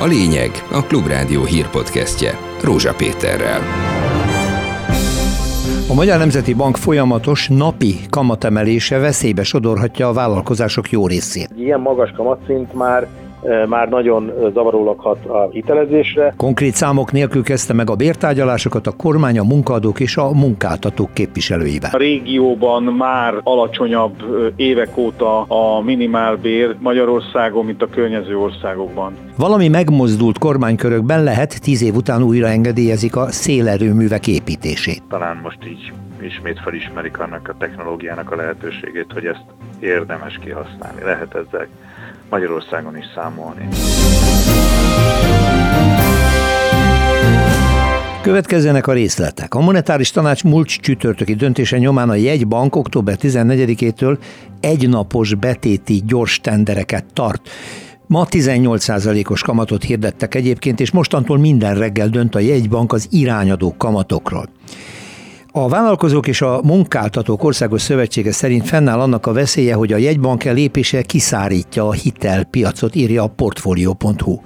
A lényeg a Klubrádió hírpodcastje Rózsa Péterrel. A Magyar Nemzeti Bank folyamatos napi kamatemelése veszélybe sodorhatja a vállalkozások jó részét. Ilyen magas kamatszint már már nagyon zavarólag hat a hitelezésre. Konkrét számok nélkül kezdte meg a bértárgyalásokat a kormány, a munkaadók és a munkáltatók képviselőivel. A régióban már alacsonyabb évek óta a minimálbér Magyarországon, mint a környező országokban. Valami megmozdult kormánykörökben lehet, tíz év után újra engedélyezik a szélerőművek építését. Talán most így ismét felismerik annak a technológiának a lehetőségét, hogy ezt érdemes kihasználni. Lehet ezzel Magyarországon is számolni. Következzenek a részletek. A monetáris tanács múlt csütörtöki döntése nyomán a jegybank október 14-től egynapos betéti gyors tendereket tart. Ma 18%-os kamatot hirdettek egyébként, és mostantól minden reggel dönt a jegybank az irányadó kamatokról. A vállalkozók és a munkáltatók országos szövetsége szerint fennáll annak a veszélye, hogy a jegybank lépése kiszárítja a hitelpiacot, írja a portfolio.hu.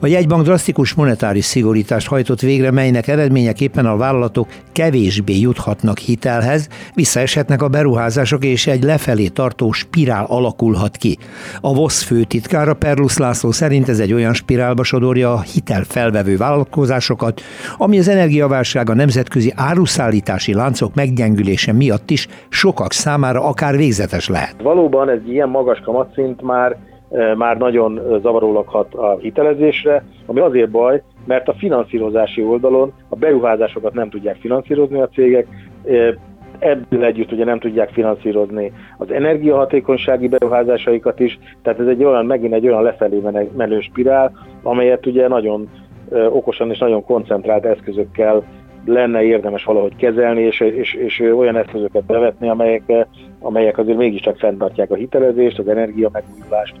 A jegybank drasztikus monetáris szigorítást hajtott végre, melynek eredményeképpen a vállalatok kevésbé juthatnak hitelhez, visszaeshetnek a beruházások és egy lefelé tartó spirál alakulhat ki. A VOSZ főtitkára Perlusz László szerint ez egy olyan spirálba sodorja a hitel felvevő vállalkozásokat, ami az energiaválság, a nemzetközi áruszállítási ellátási láncok meggyengülése miatt is sokak számára akár végzetes lehet. Valóban egy ilyen magas kamatszint már e, már nagyon zavarólag hat a hitelezésre, ami azért baj, mert a finanszírozási oldalon a beruházásokat nem tudják finanszírozni a cégek, e, ebből együtt ugye nem tudják finanszírozni az energiahatékonysági beruházásaikat is, tehát ez egy olyan, megint egy olyan lefelé menő spirál, amelyet ugye nagyon e, okosan és nagyon koncentrált eszközökkel lenne érdemes valahogy kezelni, és, és, és olyan eszközöket bevetni, amelyek, amelyek azért mégiscsak fenntartják a hitelezést, az energia megújulást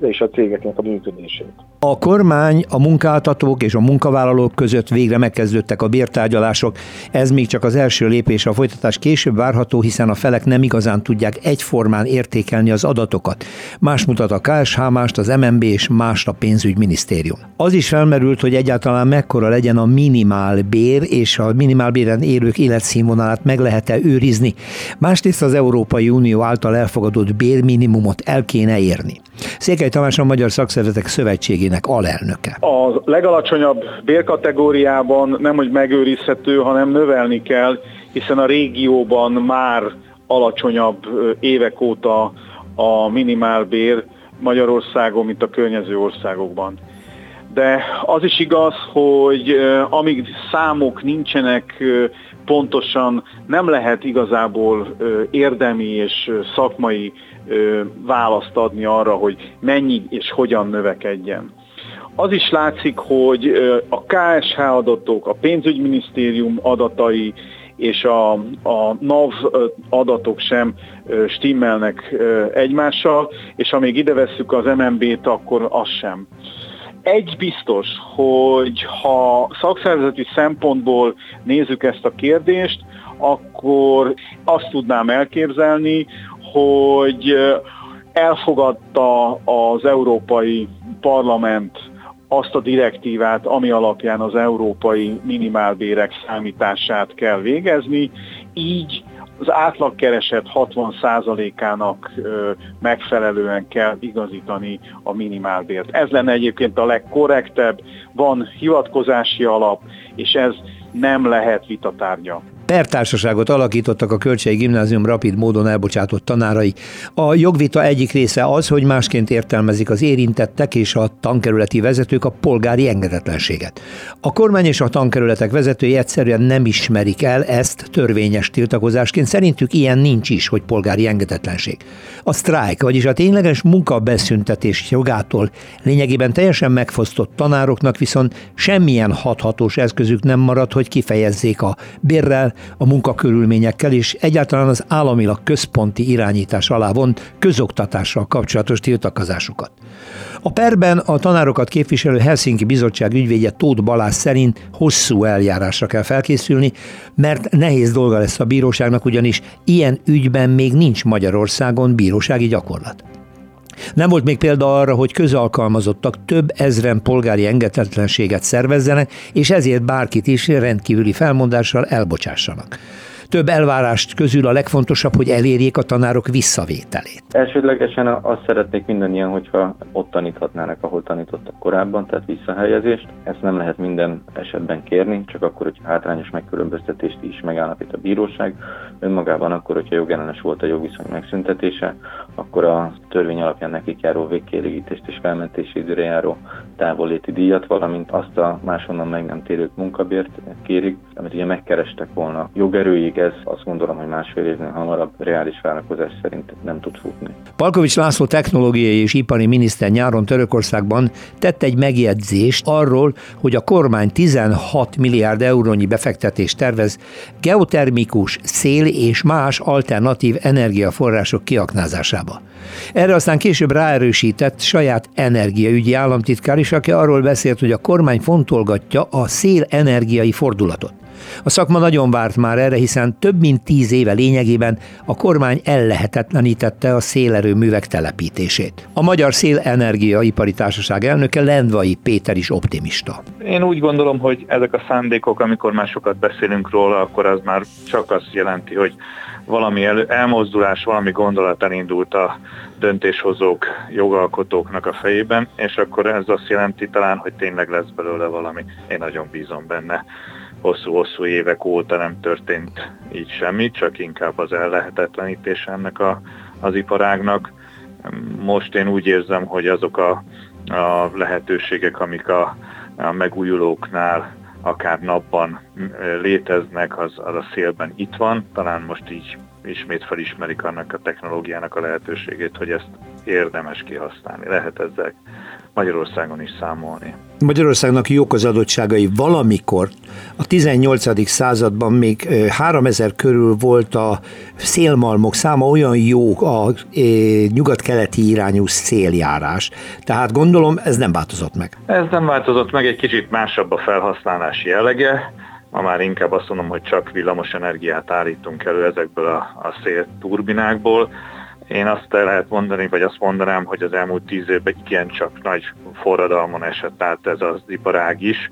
és a cégeknek a működését. A kormány, a munkáltatók és a munkavállalók között végre megkezdődtek a bértárgyalások. Ez még csak az első lépés, a folytatás később várható, hiszen a felek nem igazán tudják egyformán értékelni az adatokat. Más mutat a KSH, mást az MNB és mást a pénzügyminisztérium. Az is felmerült, hogy egyáltalán mekkora legyen a minimál bér és a minimálbéren élők életszínvonalát meg lehet-e őrizni. Másrészt az Európai Unió által elfogadott bérminimumot el kéne érni. Székely Tamás a Magyar Szakszervezetek Szövetségének alelnöke. A legalacsonyabb bérkategóriában nem, hogy megőrizhető, hanem növelni kell, hiszen a régióban már alacsonyabb évek óta a minimálbér Magyarországon, mint a környező országokban. De az is igaz, hogy amíg számok nincsenek pontosan, nem lehet igazából érdemi és szakmai választ adni arra, hogy mennyi és hogyan növekedjen. Az is látszik, hogy a KSH adatok, a pénzügyminisztérium adatai és a, a NAV adatok sem stimmelnek egymással, és ha még ide vesszük az MNB-t, akkor az sem. Egy biztos, hogy ha szakszervezeti szempontból nézzük ezt a kérdést, akkor azt tudnám elképzelni, hogy elfogadta az Európai Parlament azt a direktívát, ami alapján az európai minimálbérek számítását kell végezni, így az átlagkereset 60%-ának megfelelően kell igazítani a minimálbért. Ez lenne egyébként a legkorrektebb, van hivatkozási alap, és ez nem lehet vitatárgya pertársaságot alakítottak a Kölcsei Gimnázium rapid módon elbocsátott tanárai. A jogvita egyik része az, hogy másként értelmezik az érintettek és a tankerületi vezetők a polgári engedetlenséget. A kormány és a tankerületek vezetői egyszerűen nem ismerik el ezt törvényes tiltakozásként. Szerintük ilyen nincs is, hogy polgári engedetlenség. A sztrájk, vagyis a tényleges munkabeszüntetés jogától lényegében teljesen megfosztott tanároknak viszont semmilyen hathatós eszközük nem marad, hogy kifejezzék a bérrel, a munkakörülményekkel és egyáltalán az államilag központi irányítás alá vont közoktatással kapcsolatos tiltakozásukat. A perben a tanárokat képviselő Helsinki Bizottság ügyvédje Tóth Balázs szerint hosszú eljárásra kell felkészülni, mert nehéz dolga lesz a bíróságnak, ugyanis ilyen ügyben még nincs Magyarországon bírósági gyakorlat. Nem volt még példa arra, hogy közalkalmazottak több ezren polgári engedetlenséget szervezzenek, és ezért bárkit is rendkívüli felmondással elbocsássanak. Több elvárást közül a legfontosabb, hogy elérjék a tanárok visszavételét. Elsődlegesen azt szeretnék mindannyian, hogyha ott taníthatnának, ahol tanítottak korábban, tehát visszahelyezést. Ezt nem lehet minden esetben kérni, csak akkor, hogy hátrányos megkülönböztetést is megállapít a bíróság. Önmagában akkor, hogyha jogellenes volt a jogviszony megszüntetése, akkor a törvény alapján nekik járó végkielégítést és felmentési időre járó távolléti díjat, valamint azt a máshonnan meg nem térők munkabért kérik, amit ugye megkerestek volna jogerőig, ez azt gondolom, hogy másfél évnél hamarabb reális várakozás szerint nem tud futni. Palkovics László technológiai és ipari miniszter nyáron Törökországban tett egy megjegyzést arról, hogy a kormány 16 milliárd eurónyi befektetést tervez geotermikus, szél és más alternatív energiaforrások kiaknázásába. Erre aztán később ráerősített saját energiaügyi államtitkár is, aki arról beszélt, hogy a kormány fontolgatja a szél energiai fordulatot. A szakma nagyon várt már erre, hiszen több mint tíz éve lényegében a kormány ellehetetlenítette a szélerőművek telepítését. A Magyar Szélenergia Ipari Társaság elnöke Lendvai Péter is optimista. Én úgy gondolom, hogy ezek a szándékok, amikor már sokat beszélünk róla, akkor az már csak azt jelenti, hogy valami el, elmozdulás, valami gondolat elindult a döntéshozók, jogalkotóknak a fejében, és akkor ez azt jelenti talán, hogy tényleg lesz belőle valami. Én nagyon bízom benne hosszú-hosszú évek óta nem történt így semmit, csak inkább az ellehetetlenítés ennek a, az iparágnak. Most én úgy érzem, hogy azok a, a lehetőségek, amik a, a megújulóknál akár napban léteznek, az, az a szélben itt van. Talán most így ismét felismerik annak a technológiának a lehetőségét, hogy ezt érdemes kihasználni. Lehet ezzel Magyarországon is számolni. Magyarországnak jók az adottságai valamikor, a 18. században még 3000 körül volt a szélmalmok száma olyan jó a nyugat-keleti irányú széljárás. Tehát gondolom ez nem változott meg. Ez nem változott meg, egy kicsit másabb a felhasználási jellege. Ma már inkább azt mondom, hogy csak villamos energiát állítunk elő ezekből a, a szélturbinákból én azt el lehet mondani, vagy azt mondanám, hogy az elmúlt tíz évben igencsak nagy forradalmon esett át ez az iparág is,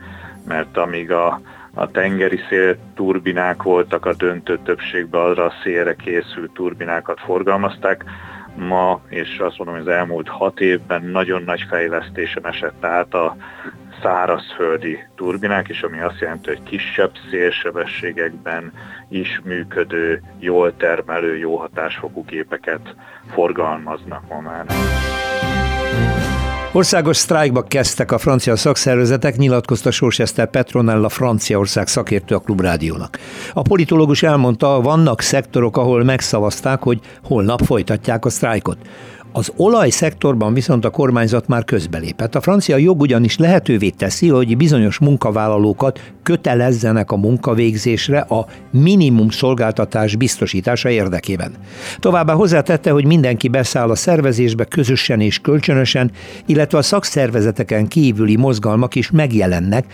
mert amíg a, a tengeri szélturbinák voltak a döntő többségben, arra a szélre készült turbinákat forgalmazták, ma, és azt mondom, hogy az elmúlt hat évben nagyon nagy fejlesztésen esett át a szárazföldi turbinák is, ami azt jelenti, hogy kisebb szélsebességekben is működő, jól termelő, jó hatásfokú gépeket forgalmaznak ma már. Országos sztrájkba kezdtek a francia szakszervezetek, nyilatkozta Sors Eszter Petronella Franciaország szakértő a Klubrádiónak. A politológus elmondta, vannak szektorok, ahol megszavazták, hogy holnap folytatják a sztrájkot. Az olajszektorban viszont a kormányzat már közbelépett. A francia jog ugyanis lehetővé teszi, hogy bizonyos munkavállalókat kötelezzenek a munkavégzésre a minimum szolgáltatás biztosítása érdekében. Továbbá hozzátette, hogy mindenki beszáll a szervezésbe közösen és kölcsönösen, illetve a szakszervezeteken kívüli mozgalmak is megjelennek,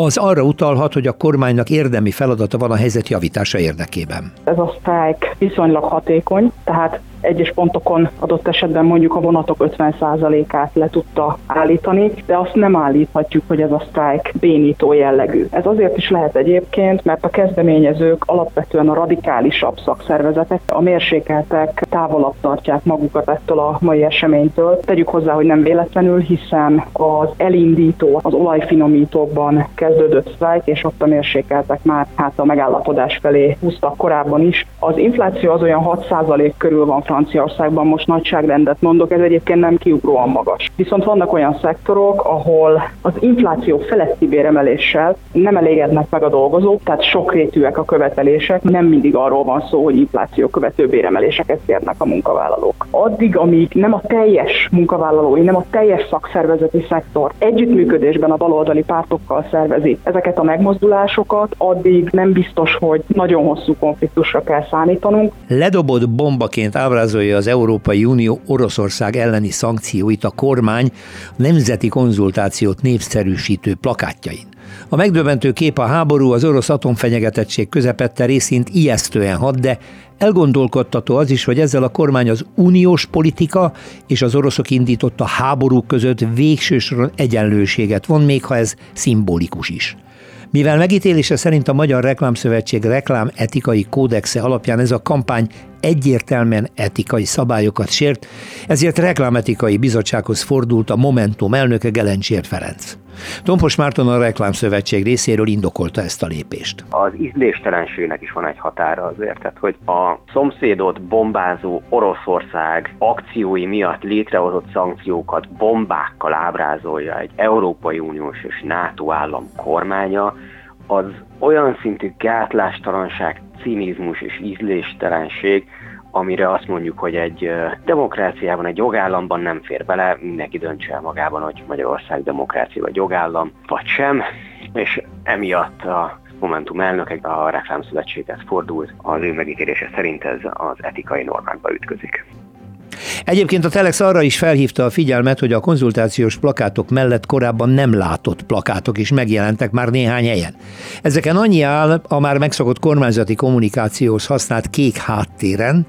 az arra utalhat, hogy a kormánynak érdemi feladata van a helyzet javítása érdekében. Ez a sztrájk viszonylag hatékony, tehát egyes pontokon adott esetben mondjuk a vonatok 50%-át le tudta állítani, de azt nem állíthatjuk, hogy ez a sztrájk bénító jellegű. Ez azért is lehet egyébként, mert a kezdeményezők alapvetően a radikálisabb szakszervezetek, a mérsékeltek távolabb tartják magukat ettől a mai eseménytől. Tegyük hozzá, hogy nem véletlenül, hiszen az elindító, az olajfinomítókban kezdődött sztrájk, és ott a mérsékeltek már hát a megállapodás felé húztak korábban is. Az infláció az olyan 6% körül van Franciaországban, most nagyságrendet mondok, ez egyébként nem kiugróan magas. Viszont vannak olyan szektorok, ahol az infláció feletti béremeléssel nem elégednek meg a dolgozók, tehát sokrétűek a követelések, nem mindig arról van szó, hogy infláció követő béremeléseket kérnek a munkavállalók. Addig, amíg nem a teljes munkavállalói, nem a teljes szakszervezeti szektor együttműködésben a baloldali pártokkal szervez szervezi ezeket a megmozdulásokat, addig nem biztos, hogy nagyon hosszú konfliktusra kell számítanunk. Ledobott bombaként ábrázolja az Európai Unió Oroszország elleni szankcióit a kormány nemzeti konzultációt népszerűsítő plakátjain. A megdöbbentő kép a háború az orosz atomfenyegetettség közepette részint ijesztően hat, de elgondolkodtató az is, hogy ezzel a kormány az uniós politika és az oroszok indította háború között végső soron egyenlőséget von, még ha ez szimbolikus is. Mivel megítélése szerint a Magyar Reklámszövetség reklám etikai kódexe alapján ez a kampány egyértelműen etikai szabályokat sért, ezért reklámetikai bizottsághoz fordult a Momentum elnöke Gelencsér Ferenc. Tompos Márton a Reklámszövetség részéről indokolta ezt a lépést. Az ízléstelenségnek is van egy határa azért, tehát hogy a szomszédot bombázó Oroszország akciói miatt létrehozott szankciókat bombákkal ábrázolja egy Európai Uniós és NATO állam kormánya, az olyan szintű gátlástalanság, cinizmus és ízléstelenség, amire azt mondjuk, hogy egy demokráciában, egy jogállamban nem fér bele, mindenki döntse el magában, hogy Magyarország demokrácia vagy jogállam, vagy sem, és emiatt a Momentum elnöke a reklámszövetséghez fordult, az ő megítélése szerint ez az etikai normákba ütközik. Egyébként a Telex arra is felhívta a figyelmet, hogy a konzultációs plakátok mellett korábban nem látott plakátok is megjelentek már néhány helyen. Ezeken annyi áll a már megszokott kormányzati kommunikációhoz használt kék háttéren,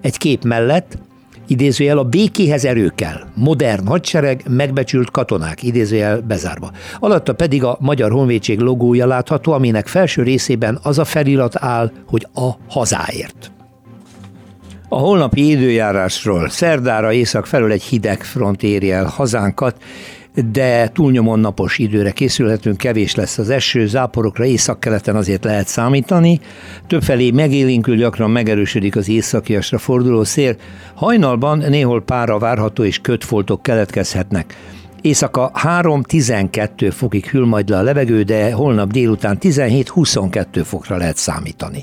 egy kép mellett, idézőjel a békéhez erő modern hadsereg, megbecsült katonák, idézőjel bezárva. Alatta pedig a Magyar Honvédség logója látható, aminek felső részében az a felirat áll, hogy a hazáért. A holnapi időjárásról szerdára észak felől egy hideg front éri el hazánkat, de túlnyomon napos időre készülhetünk, kevés lesz az eső, záporokra északkeleten azért lehet számítani. Többfelé megélénkül gyakran megerősödik az északiasra forduló szél. Hajnalban néhol pára várható és kötfoltok keletkezhetnek. Éjszaka 3-12 fokig hűl majd le a levegő, de holnap délután 17-22 fokra lehet számítani.